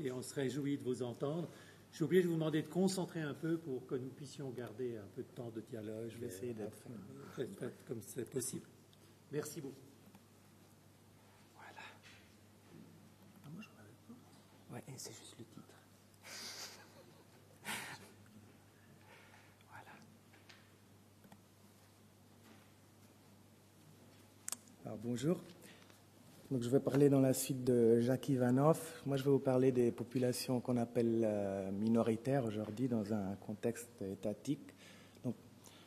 et on se réjouit de vous entendre. J'ai oublié de vous demander de concentrer un peu pour que nous puissions garder un peu de temps de dialogue. Je vais essayer d'être comme c'est possible. Merci beaucoup. Voilà. Ah, moi, j'en avais pas. Ouais, c'est juste le titre. voilà. Alors, bonjour. Donc, je vais parler dans la suite de Jacques Ivanov. Moi, je vais vous parler des populations qu'on appelle euh, minoritaires aujourd'hui dans un contexte étatique. Donc,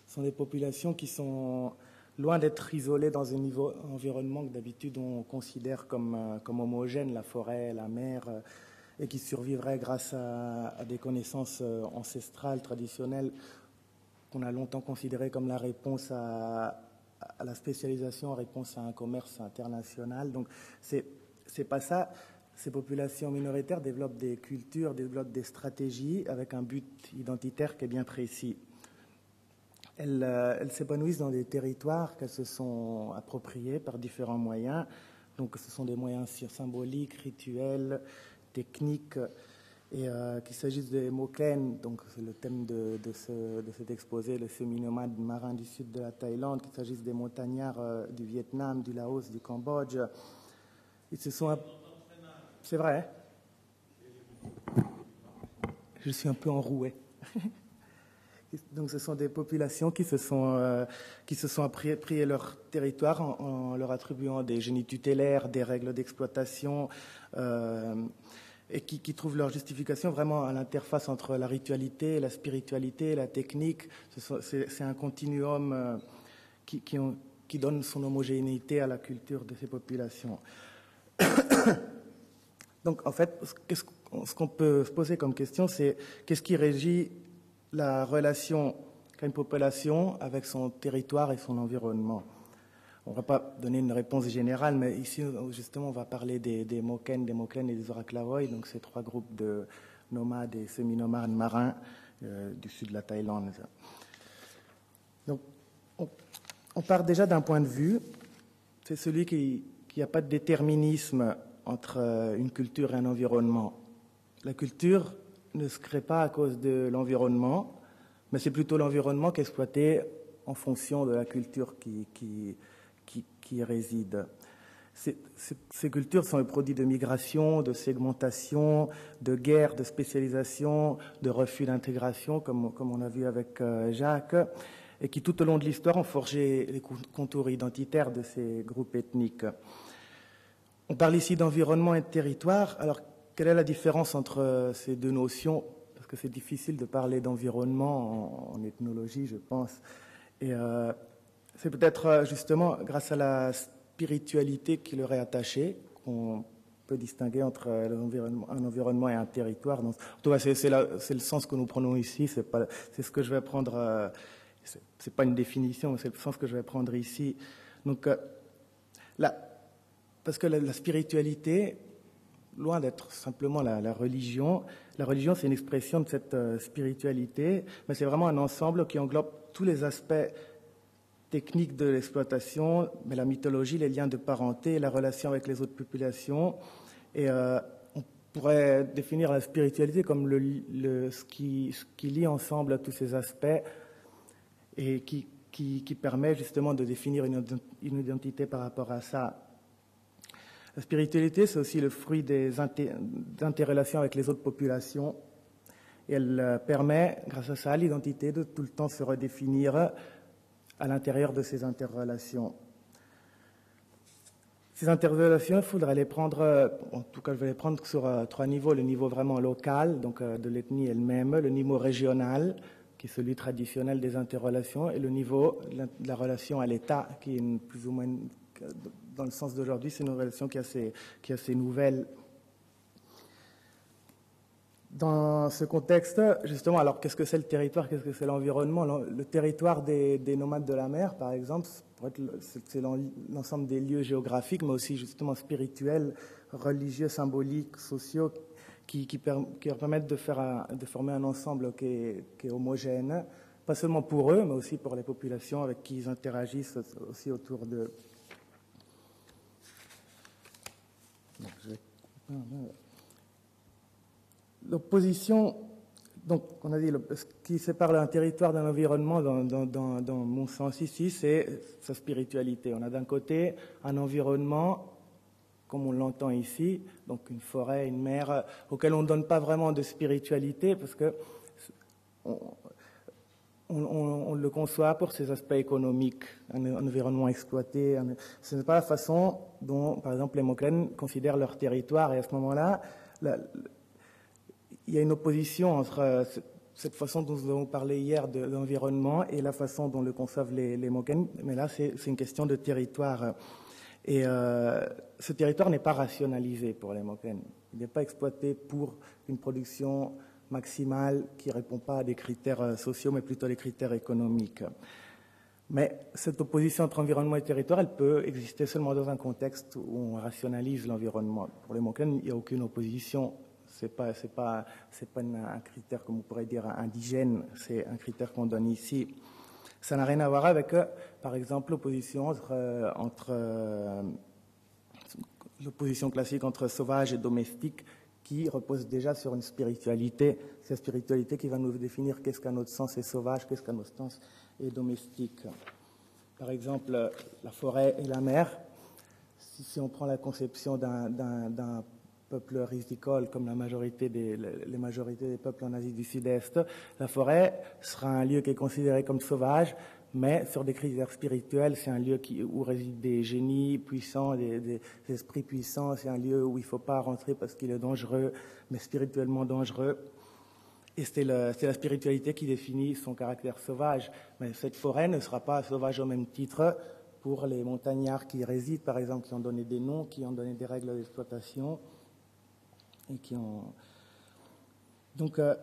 ce sont des populations qui sont loin d'être isolées dans un environnement que d'habitude on considère comme, euh, comme homogène, la forêt, la mer, euh, et qui survivraient grâce à des connaissances ancestrales, traditionnelles, qu'on a longtemps considérées comme la réponse à, à la spécialisation en réponse à un commerce international. Donc, c'est c'est pas ça. Ces populations minoritaires développent des cultures, développent des stratégies avec un but identitaire qui est bien précis. Elles, euh, s'épanouissent dans des territoires qu'elles se sont appropriés par différents moyens. Donc, ce sont des moyens symboliques, rituels, techniques et euh, qu'il s'agisse des Moken, donc c'est le thème de, de, ce, de, cet exposé, le semi-nomade marin du sud de la Thaïlande, qu'il s'agisse des montagnards euh, du Vietnam, du Laos, du Cambodge. Ils se sont. C'est vrai. Je suis un peu enroué. Donc, ce sont des populations qui se sont, euh, qui se sont appropriées leur territoire en, en, leur attribuant des génies tutélaires, des règles d'exploitation. Euh, et qui, trouvent leur justification vraiment à l'interface entre la ritualité, la spiritualité, la technique. C'est un continuum euh, qui, qui, donne son homogénéité à la culture de ces populations. Donc, en fait, ce qu'on peut se poser comme question, c'est qu'est-ce qui régit la relation qu'a une population avec son territoire et son environnement? On ne va pas donner une réponse générale, mais ici, justement, on va parler des, Moken, des Moken et des Oraklavoy, donc ces trois groupes de nomades et semi-nomades marins euh, du sud de la Thaïlande. Donc, on, on part déjà d'un point de vue, c'est celui qui n'y a pas de déterminisme entre euh, une culture et un environnement. La culture ne se crée pas à cause de l'environnement, mais c'est plutôt l'environnement qui est exploité en fonction de la culture qui, qui, qui, qui résident. Ces, cultures sont le produit de migration, de segmentation, de guerre, de spécialisation, de refus d'intégration, comme, comme, on a vu avec euh, Jacques, et qui tout au long de l'histoire ont forgé les contours identitaires de ces groupes ethniques. On parle ici d'environnement et de territoire. Alors, quelle est la différence entre euh, ces deux notions? Parce que c'est difficile de parler d'environnement en, en, ethnologie, je pense. Et euh, c'est peut-être euh, justement grâce à la spiritualité qui leur est attachée qu'on peut distinguer entre un environnement et un territoire. En tout cas, c'est, le sens que nous prenons ici. C'est, ce que je vais prendre. Euh, c'est, pas une définition, mais c'est le sens que je vais prendre ici. Donc, euh, là, parce que la, spiritualité, loin d'être simplement la, religion, la religion c'est une expression de cette euh, spiritualité, mais c'est vraiment un ensemble qui englobe tous les aspects techniques de l'exploitation, mais la mythologie, les liens de parenté, la relation avec les autres populations. Et euh, on pourrait définir la spiritualité comme ce, qui, ce, qui, lie ensemble tous ces aspects et qui, qui, qui permet justement de définir une, une, identité par rapport à ça. La spiritualité, c'est aussi le fruit des interrelations avec les autres populations. Et elle euh, permet, grâce à ça, l'identité de tout le temps se redéfinir à l'intérieur de ces interrelations. Ces interrelations, il faudrait les prendre, en tout cas je vais les prendre sur euh, trois niveaux. Le niveau vraiment local, donc euh, de l'ethnie elle-même, le niveau régional, qui est celui traditionnel des interrelations, et le niveau de la relation à l'État, qui est plus ou moins, dans le sens d'aujourd'hui, c'est une relation qui est assez, qui est assez nouvelle dans ce contexte, justement, alors qu'est-ce que c'est le territoire, qu'est-ce que c'est l'environnement? Le territoire des, des, nomades de la mer, par exemple, c'est l'ensemble des lieux géographiques, mais aussi justement spirituels, religieux, symboliques, sociaux, qui, qui permettent de, former un ensemble qui est, qui est, homogène, pas seulement pour eux, mais aussi pour les populations avec qui ils interagissent aussi autour d'eux. L'opposition, donc on a dit, ce qui sépare un territoire d'un environnement, dans, mon sens ici, c'est sa spiritualité. On a d'un côté un environnement, comme on l'entend ici, donc une forêt, une mer, auquel on ne donne pas vraiment de spiritualité, parce que on, le conçoit pour ses aspects économiques, un, environnement exploité. ce n'est pas la façon dont, par exemple, les Mokren considèrent leur territoire. Et à ce moment-là, il y a une opposition entre euh, cette façon dont nous avons parlé hier de l'environnement et la façon dont le conçoivent les, les Mais là, c'est une question de territoire. Et euh, ce territoire n'est pas rationalisé pour les Mokren. Il n'est pas exploité pour une production maximale qui ne répond pas à des critères euh, sociaux, mais plutôt à des critères économiques. Mais cette opposition entre environnement et territoire, elle peut exister seulement dans un contexte où on rationalise l'environnement. Pour les Moken, il n'y a aucune opposition. Ce n'est pas, c'est pas, c'est pas un critère, comme on pourrait dire, indigène, c'est un critère qu'on donne ici. Ça n'a rien à voir avec, euh, par exemple, l'opposition entre, euh, entre l'opposition classique entre sauvage et domestique qui repose déjà sur une spiritualité. C'est la spiritualité qui va nous définir qu'est-ce qu'à notre sens est sauvage, qu'est-ce qu'à notre sens est domestique. Par exemple, la forêt et la mer. Si, on prend la conception d'un peuple risicole comme la majorité des, les majorités des peuples en Asie du Sud-Est, la forêt sera un lieu qui est considéré comme sauvage, mais sur des critères spirituels, c'est un lieu où résident des génies puissants, des, esprits puissants, c'est un lieu où il ne faut pas rentrer parce qu'il est dangereux, mais spirituellement dangereux. Et c'est la, spiritualité qui définit son caractère sauvage. Mais cette forêt ne sera pas sauvage au même titre pour les montagnards qui y résident, par exemple, qui ont donné des noms, qui ont donné des règles d'exploitation, et qui ont... Donc, euh,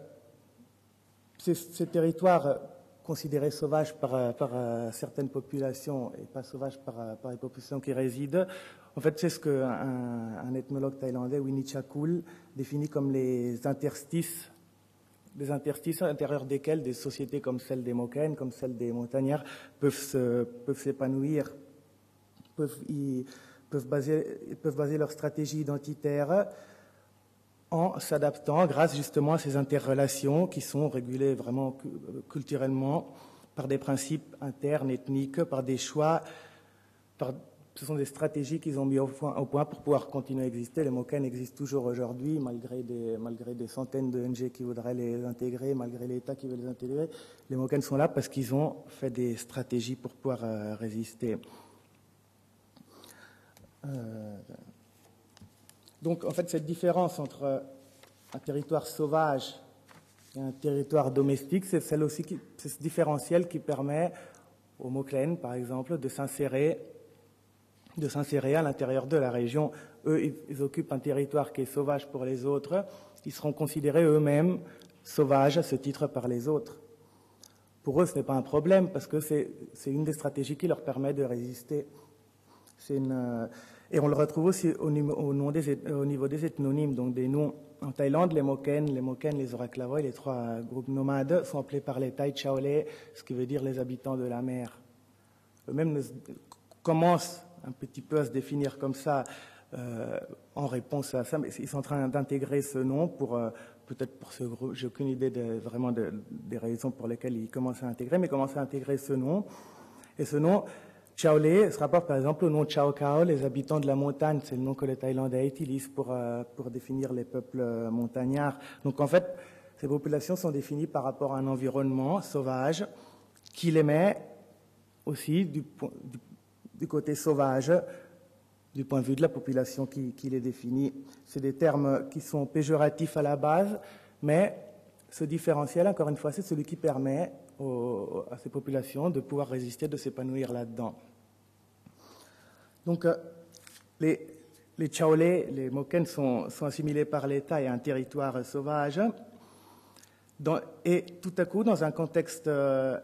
ces territoires considérés sauvages par, euh, euh, certaines populations et pas sauvages par, euh, les populations qui résident. En fait, c'est ce qu'un un ethnologue thaïlandais, Winnie Chakul, définit comme les interstices, des interstices à l'intérieur desquels des sociétés comme celle des Moken, comme celle des montagnards, peuvent, s'épanouir, peuvent, baser, peuvent baser leur stratégie identitaire en s'adaptant grâce justement à ces interrelations qui sont régulées vraiment culturellement par des principes internes, ethniques, par des choix, ce sont des stratégies qu'ils ont mis au point, pour pouvoir continuer à exister. Les Moken existent toujours aujourd'hui, malgré des, centaines de NG qui voudraient les intégrer, malgré l'État qui veut les intégrer. Les Moken sont là parce qu'ils ont fait des stratégies pour pouvoir euh, résister. Euh, donc, en fait, cette différence entre un territoire sauvage et un territoire domestique, c'est celle aussi c'est ce différentiel qui permet aux Moklen, par exemple, de s'insérer, de s'insérer à l'intérieur de la région. Eux, ils, occupent un territoire qui est sauvage pour les autres. Ils seront considérés eux-mêmes sauvages à ce titre par les autres. Pour eux, ce n'est pas un problème parce que c'est, c'est une des stratégies qui leur permet de résister. C'est une, et on le retrouve aussi au, niveau des, ethnonymes, donc des noms. En Thaïlande, les Moken, les Moken, les Oraklavoy, les trois groupes nomades sont appelés par les Thai Chaolé, ce qui veut dire les habitants de la mer. Eux-mêmes commencent un petit peu à se définir comme ça euh, en réponse à ça, mais ils sont en train d'intégrer ce nom pour, euh, peut-être pour ce groupe, j'ai aucune idée vraiment des raisons pour lesquelles ils commencent à intégrer, mais commencent à intégrer ce nom. Et ce nom, Chaolé se rapporte par exemple au nom Chao Kao, les habitants de la montagne, c'est le nom que les Thaïlandais utilisent pour, euh, pour définir les peuples euh, montagnards. Donc en fait, ces populations sont définies par rapport à un environnement sauvage qui les met aussi du, du, côté sauvage du point de vue de la population qui, qui les définit. C'est des termes qui sont péjoratifs à la base, mais ce différentiel, encore une fois, c'est celui qui permet à ces populations de pouvoir résister, de s'épanouir là-dedans. Donc, euh, les, les les Moken sont, assimilés par l'État et un territoire sauvage. et tout à coup, dans un contexte euh,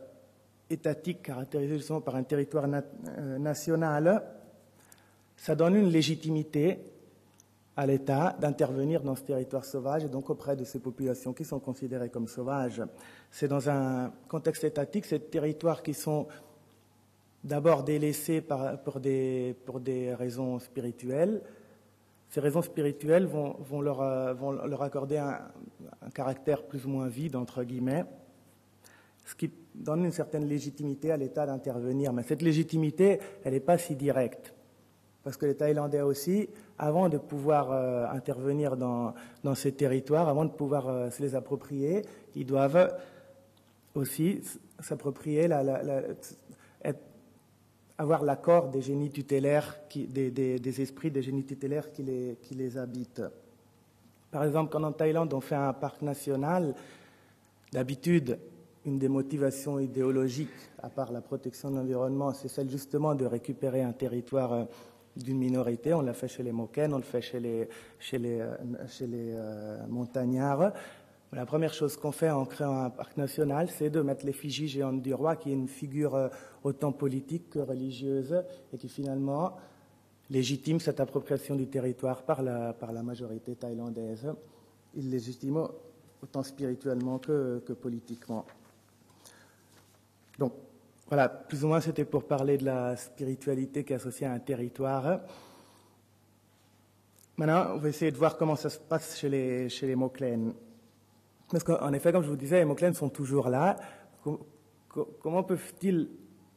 étatique caractérisé justement par un territoire euh, national, ça donne une légitimité à l'État d'intervenir dans ce territoire sauvage et donc auprès de ces populations qui sont considérées comme sauvages. C'est dans un contexte étatique, ces territoires qui sont d'abord délaissés pour, des, raisons spirituelles. Ces raisons spirituelles vont, vont, leur, vont leur, accorder un, un caractère plus ou moins vide, entre guillemets, ce qui donne une certaine légitimité à l'État d'intervenir. Mais cette légitimité, elle n'est pas si directe. Parce que les Thaïlandais aussi, avant de pouvoir euh, intervenir dans, ces territoires, avant de pouvoir euh, se les approprier, ils doivent aussi s'approprier, avoir l'accord des génies tutélaires, des, esprits des génies tutélaires qui les, qui les habitent. Par exemple, quand en Thaïlande on fait un parc national, d'habitude, une des motivations idéologiques, à part la protection de l'environnement, c'est celle justement de récupérer un territoire euh, d'une minorité. On l'a fait chez les Moken, on le fait chez les, euh, euh, montagnards. La première chose qu'on fait en créant un parc national, c'est de mettre l'effigie géante du roi, qui est une figure autant politique que religieuse, et qui finalement légitime cette appropriation du territoire par la, par la majorité thaïlandaise. Il légitime autant spirituellement que, que politiquement. Donc, voilà, plus ou moins c'était pour parler de la spiritualité qui est associée à un territoire. Maintenant, on va essayer de voir comment ça se passe chez les, chez les Parce qu'en effet, comme je vous disais, les Moklen sont toujours là. Comment peuvent-ils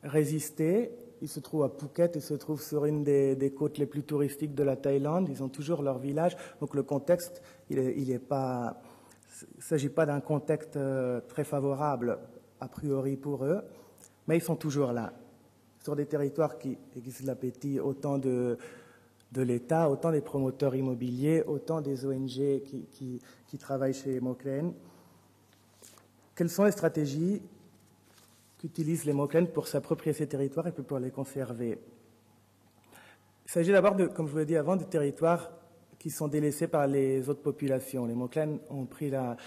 résister? Ils se trouvent à Phuket, ils se trouvent sur une des, côtes les plus touristiques de la Thaïlande. Ils ont toujours leur village. Donc le contexte, il ne pas, s'agit pas d'un contexte euh, très favorable a priori pour eux, mais ils sont toujours là, sur des territoires qui existent l'appétit autant de, de l'État, autant des promoteurs immobiliers, autant des ONG qui, qui, travaillent chez Moklen. Quelles sont les stratégies qu'utilisent les Moklen pour s'approprier ces territoires et pour les conserver? Il s'agit d'abord, comme je vous l'ai dit avant, de territoires qui sont délaissés par les autres populations. Les Moklen ont pris la,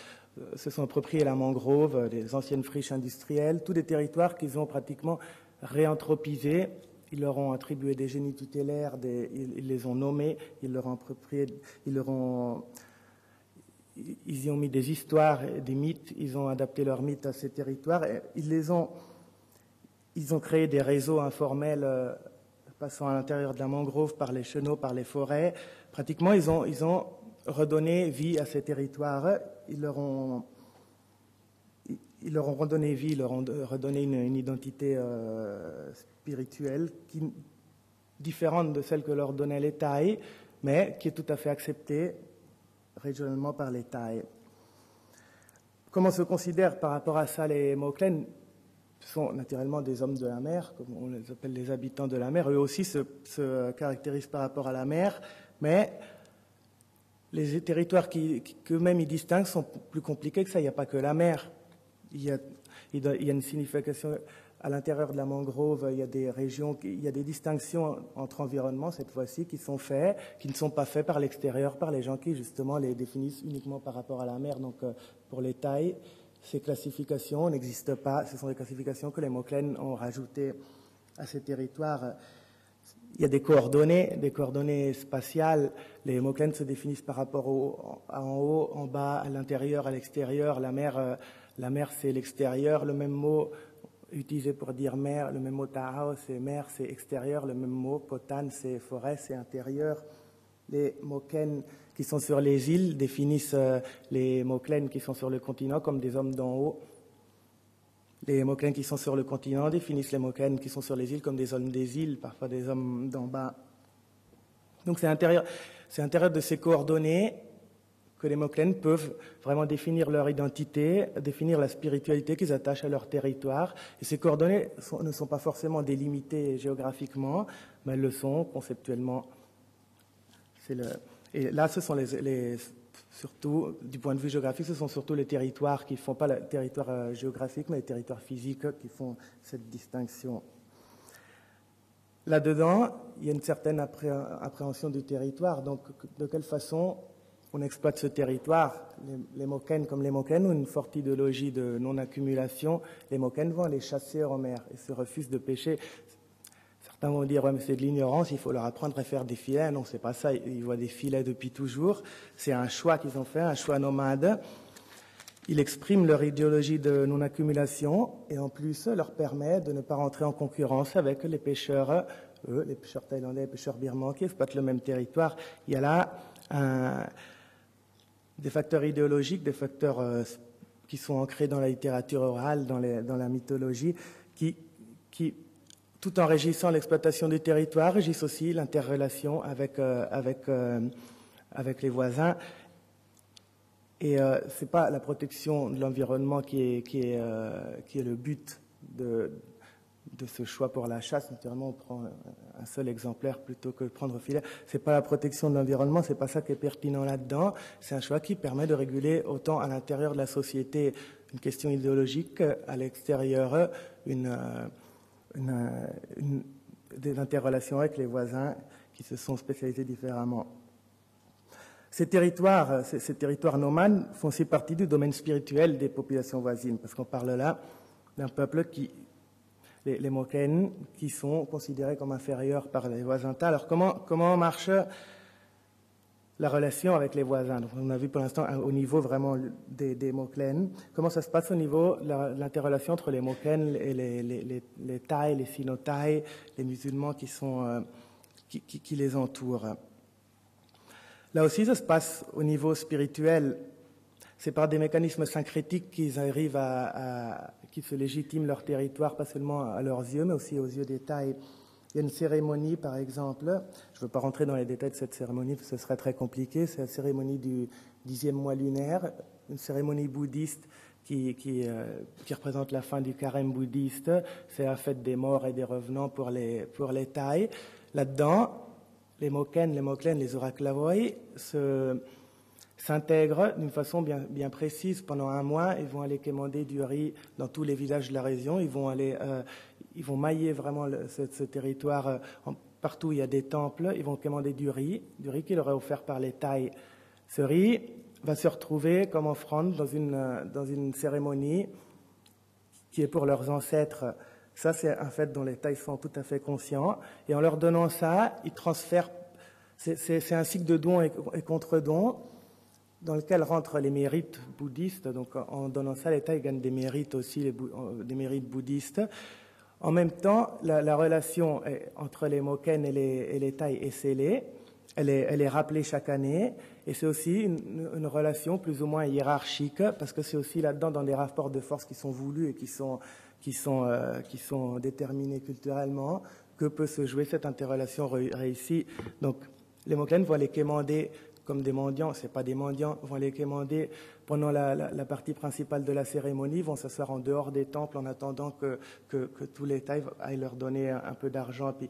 se sont appropriés la mangrove, les anciennes friches industrielles, tous des territoires qu'ils ont pratiquement réanthropisés. Ils leur ont attribué des génies tutélaires, ils, les ont nommés, ils leur ont approprié, ils leur ont, ils y ont mis des histoires, des mythes, ils ont adapté leurs mythes à ces territoires. ils les ont, ils ont créé des réseaux informels euh, passant à l'intérieur de la mangrove par les chenaux, par les forêts. Pratiquement, ils ont, ils ont redonné vie à ces territoires. Ils leur ont, ils leur ont redonné vie, ils leur ont redonné une, identité euh, spirituelle différente de celle que leur donnait les Thaïs, mais qui est tout à fait acceptée régionalement par les Thaïs. Comment se considèrent par rapport à ça les Moklen sont naturellement des hommes de la mer, comme on les appelle les habitants de la mer. Eux aussi se, se caractérisent par rapport à la mer, mais les territoires qu'eux-mêmes ils distinguent sont plus compliqués que ça. Il n'y a pas que la mer. Il y a, une signification à l'intérieur de la mangrove. Il y a des régions, il y a des distinctions entre environnements cette fois-ci qui sont faits, qui ne sont pas faits par l'extérieur, par les gens qui justement les définissent uniquement par rapport à la mer. Donc euh, pour les tailles, ces classifications n'existent pas. Ce sont des classifications que les Moklen ont rajoutées à ces territoires. Il y a des coordonnées, des coordonnées spatiales. Les Moklen se définissent par rapport au, en haut, en bas, à l'intérieur, à l'extérieur. La mer, euh, la mer c'est l'extérieur. Le même mot utilisé pour dire mer, le même mot Tahao, c'est mer, c'est extérieur. Le même mot Potan, c'est forêt, c'est intérieur. Les Moken qui sont sur les îles définissent euh, les Moklen qui sont sur le continent comme des hommes d'en haut. Les Moklen qui sont sur le continent définissent les Moklen qui sont sur les îles comme des hommes des îles, parfois des hommes d'en bas. Donc c'est intérieur, c'est intérieur de ces coordonnées que les Moklen peuvent vraiment définir leur identité, définir la spiritualité qu'ils attachent à leur territoire. Et ces coordonnées ne sont pas forcément délimitées géographiquement, mais elles le sont conceptuellement. Le, et là, ce sont les surtout du point de vue géographique, ce sont surtout les territoires qui font pas le territoire euh, géographique, mais les territoires physiques qui font cette distinction. Là-dedans, il y a une certaine appréhension du territoire. Donc, de quelle façon on exploite ce territoire? Les, les comme les Moken, ont une forte idéologie de non-accumulation. Les Moken vont les chasser en mer et se refusent de pêcher. Certains vont dire, ouais, mais c'est de l'ignorance, il faut leur apprendre à faire des filets. Non, c'est pas ça. Ils voient des filets depuis toujours. C'est un choix qu'ils ont fait, un choix nomade. Ils expriment leur idéologie de non-accumulation et en plus leur permet de ne pas rentrer en concurrence avec les pêcheurs, eux, les pêcheurs thaïlandais, les pêcheurs birmans qui exploitent le même territoire. Il y a là des facteurs idéologiques, des facteurs euh, qui sont ancrés dans la littérature orale, dans, la mythologie, qui, tout en régissant l'exploitation du territoire, régissent aussi l'interrelation avec, euh, euh, les voisins. Et ce n'est pas la protection de l'environnement qui est, est le but de, ce choix pour la chasse. Naturellement, on prend un seul exemplaire plutôt que de prendre filet. C'est pas la protection de l'environnement, c'est pas ça qui est pertinent là-dedans. C'est un choix qui permet de réguler autant à l'intérieur de la société une question idéologique, à l'extérieur une, des interrelations avec les voisins qui se sont spécialisés différemment. Ces territoires, ces, territoires nomanes font aussi partie du domaine spirituel des populations voisines, parce qu'on parle là d'un peuple qui les, les qui sont considérés comme inférieurs par les voisins. Alors comment, comment marche la relation avec les voisins Donc, On a vu pour l'instant au niveau vraiment des, des Comment ça se passe au niveau de l'interrelation entre les Moken et les, les, les, Thaïs, les Sino-Thaïs, les musulmans qui, sont, euh, qui, qui, les entourent? Là aussi, ça se passe au niveau spirituel. C'est par des mécanismes syncrétiques qu'ils arrivent à, qui se légitiment leur territoire, pas seulement à leurs yeux, mais aussi aux yeux des Thaïs. Il y a une cérémonie, par exemple, je ne veux pas rentrer dans les détails de cette cérémonie, ce serait très compliqué, c'est la cérémonie du dixième mois lunaire, une cérémonie bouddhiste euh, qui, représente la fin du carême bouddhiste. C'est la fête des morts et des revenants pour les, pour les Thaïs. Là-dedans, les Moken, les Moklen, les Oraklavoy s'intègrent d'une façon bien, précise pendant un mois. Ils vont aller commander du riz dans tous les villages de la région. Ils vont aller, euh, ils vont mailler vraiment ce, territoire euh, partout où il y a des temples. Ils vont commander du riz, du riz qui leur est offert par les Thaïs. Ce riz va se retrouver comme offrande dans une, euh, dans une cérémonie qui est pour leurs ancêtres. Ça, c'est un fait dont les Thaïs sont tout à fait conscients. Et en leur donnant ça, ils transfèrent. C'est un cycle de dons et, contre-dons dans lequel rentrent les mérites bouddhistes. Donc, en donnant ça, l'État gagne des mérites aussi, euh, des mérites bouddhistes. En même temps, la, relation entre les Moken et les, et est scellée. Elle est, rappelée chaque année. Et c'est aussi une, relation plus ou moins hiérarchique, parce que c'est aussi là-dedans dans des rapports de force qui sont voulus et qui sont, qui sont, euh, qui sont déterminés culturellement, que peut se jouer cette interrelation réussie. Donc, les Moken vont les quémander comme des mendiants, c'est pas des mendiants, vont les quémander pendant la, partie principale de la cérémonie, vont s'asseoir en dehors des temples en attendant que, que, tous les tailles aillent leur donner un, peu d'argent. Puis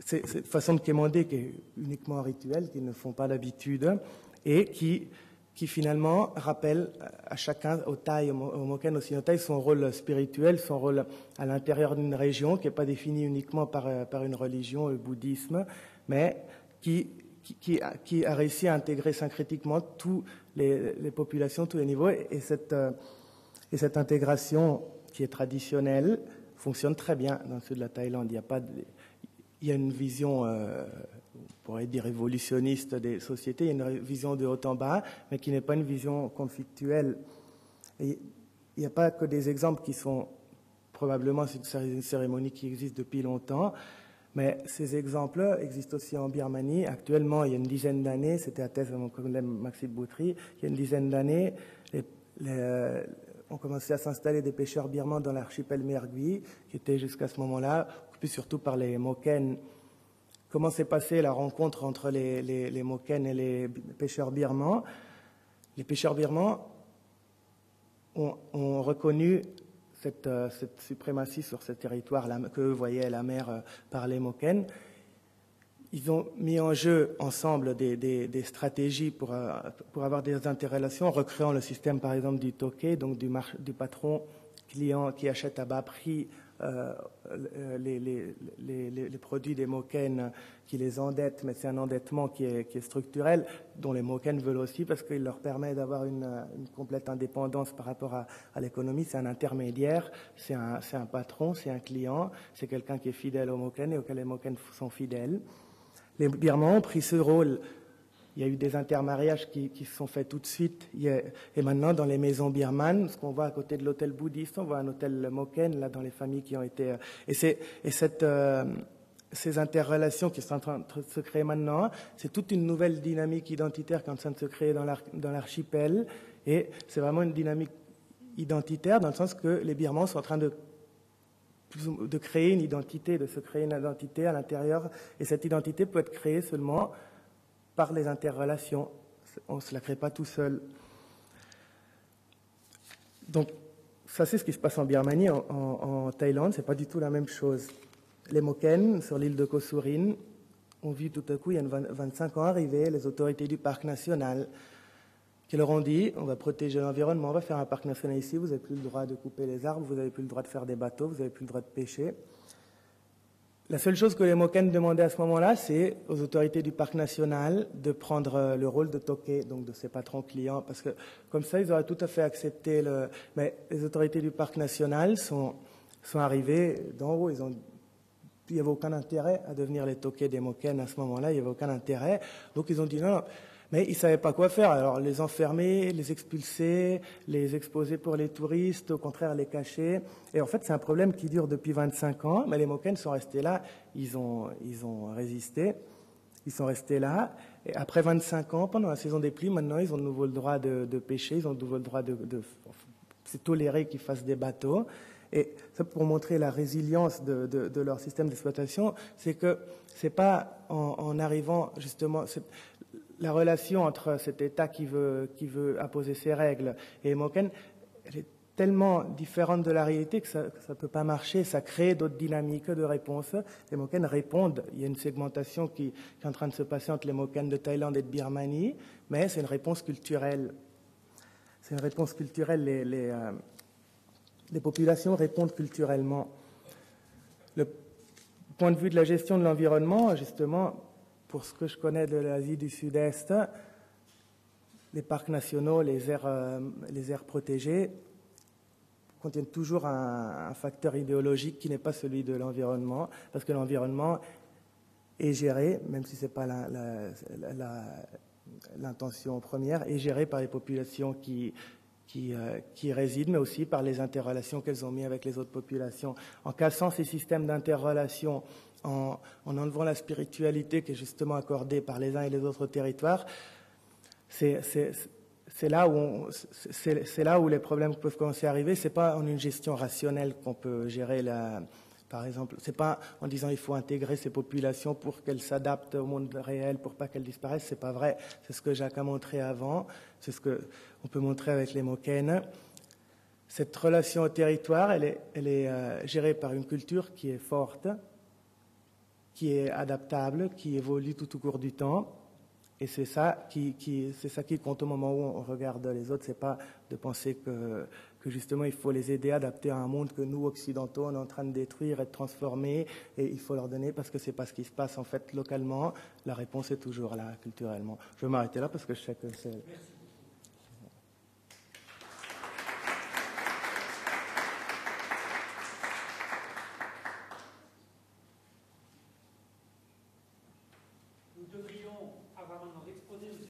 c'est cette façon de quémander qui est uniquement rituelle, qu'ils ne font pas d'habitude, et qui, qui finalement rappelle à chacun, au Thaï, au Moken, au Sinotai, son rôle spirituel, son rôle à l'intérieur d'une région qui n'est pas définie uniquement par, par une religion, le bouddhisme, mais qui qui, a réussi à intégrer syncrétiquement toutes les, populations, tous les niveaux. Et, cette, euh, et cette intégration qui est traditionnelle fonctionne très bien dans le sud de la Thaïlande. Il y a, une vision, euh, on pourrait dire, révolutionniste des sociétés, il y a une vision de haut en bas, mais qui n'est pas une vision conflictuelle. Il n'y a pas que des exemples qui sont probablement une cérémonie qui existe depuis longtemps, mais ces exemples existent aussi en Birmanie. Actuellement, il y a une dizaine d'années, c'était à thèse de mon collègue Maxime Boutry, il y a une dizaine d'années, on commençait à s'installer des pêcheurs birmans dans l'archipel Mergui, qui était jusqu'à ce moment-là occupé surtout par les Moken. Comment s'est passée la rencontre entre les, les, Moken et les pêcheurs birmans? Les pêcheurs birmans ont, ont reconnu euh, cette, suprématie sur ce territoire que voyait la mer euh, par les Moken. Ils ont mis en jeu ensemble des, stratégies pour, euh, pour, avoir des interrelations, en recréant le système, par exemple, du toqué, donc du, patron client qui achète à bas prix les, les, produits des Moken qui les endettent, mais c'est un endettement qui est, structurel, dont les Moken veulent aussi parce qu'il leur permet d'avoir une, complète indépendance par rapport à, l'économie. C'est un intermédiaire, c'est un, un, patron, c'est un client, c'est quelqu'un qui est fidèle aux Moken et auquel les Moken sont fidèles. Les Birmans ont pris ce rôle il y a eu des intermariages qui, se sont faits tout de suite. et maintenant, dans les maisons birmanes, ce qu'on voit à côté de l'hôtel bouddhiste, on voit un hôtel Moken, là, dans les familles qui ont été. Euh, et, et euh, ces interrelations qui sont en train de se créer maintenant, c'est toute une nouvelle dynamique identitaire qui est en train de se créer dans l'archipel. Et c'est vraiment une dynamique identitaire dans le sens que les Birmans sont en train de, de créer une identité, de se créer une identité à l'intérieur. Et cette identité peut être créée seulement par les interrelations. On ne se la crée pas tout seul. Donc, ça, c'est ce qui se passe en Birmanie. En, Thaïlande, c'est pas du tout la même chose. Les Moken, sur l'île de Kosurin, ont vu tout à coup, il y a 25 ans arriver, les autorités du parc national qui leur ont dit on va protéger l'environnement, on va faire un parc national ici, vous n'avez plus le droit de couper les arbres, vous n'avez plus le droit de faire des bateaux, vous n'avez plus le droit de pêcher. La seule chose que les Moken demandaient à ce moment-là, c'est aux autorités du parc national de prendre euh, le rôle de toqué, donc de ses patrons clients, parce que comme ça, ils auraient tout à fait accepté le. Mais les autorités du parc national sont, sont arrivées d'en haut, ils ont il n'y avait aucun intérêt à devenir les toqués des Moken à ce moment-là, il n'y avait aucun intérêt. Donc ils ont dit non, non, mais ils ne savaient pas quoi faire. Alors les enfermer, les expulser, les exposer pour les touristes, au contraire les cacher. Et en fait, c'est un problème qui dure depuis 25 ans, mais les Moken sont restés là, ils ont, ils ont résisté, ils sont restés là. Et après 25 ans, pendant la saison des pluies, maintenant, ils ont de nouveau le droit de, pêcher, ils ont de nouveau le droit de... c'est toléré qu'ils fassent des bateaux. Et ça, pour montrer la résilience de, de, leur système d'exploitation, c'est que c'est pas en, arrivant justement, la relation entre cet État qui veut, qui veut imposer ses règles et Moken, elle est tellement différente de la réalité que ça ne peut pas marcher, ça crée d'autres dynamiques de réponse. Les Moken répondent, il y a une segmentation qui, est en train de se passer entre les Moken de Thaïlande et de Birmanie, mais c'est une réponse culturelle. C'est une réponse culturelle, les, les, euh, les populations répondent culturellement. Le point de vue de la gestion de l'environnement, justement, pour ce que je connais de l'Asie du Sud-Est, les parcs nationaux, les aires, euh, les aires protégées contiennent toujours un, facteur idéologique qui n'est pas celui de l'environnement, parce que l'environnement est géré, même si ce n'est pas l'intention première, est géré par les populations qui, qui, euh, qui, résident, mais aussi par les interrelations qu'elles ont mis avec les autres populations. En cassant ces systèmes d'interrelation en, enlevant la spiritualité qui est justement accordée par les uns et les autres territoires, c'est là, où les problèmes peuvent commencer à arriver. C'est pas en une gestion rationnelle qu'on peut gérer la, par exemple. C'est pas en disant il faut intégrer ces populations pour qu'elles s'adaptent au monde réel, pour pas qu'elles disparaissent. C'est pas vrai. C'est ce que Jacques a montré avant. C'est ce que on peut montrer avec les Moken. Cette relation au territoire, elle est, elle est euh, gérée par une culture qui est forte, qui est adaptable, qui évolue tout au cours du temps. Et c'est ça qui, c'est ça qui compte au moment où on regarde les autres. C'est pas de penser que, que justement il faut les aider à adapter à un monde que nous occidentaux on est en train de détruire et de transformer. Et il faut leur donner parce que c'est pas ce qui se passe en fait localement. La réponse est toujours là culturellement. Je vais m'arrêter là parce que je sais que c'est.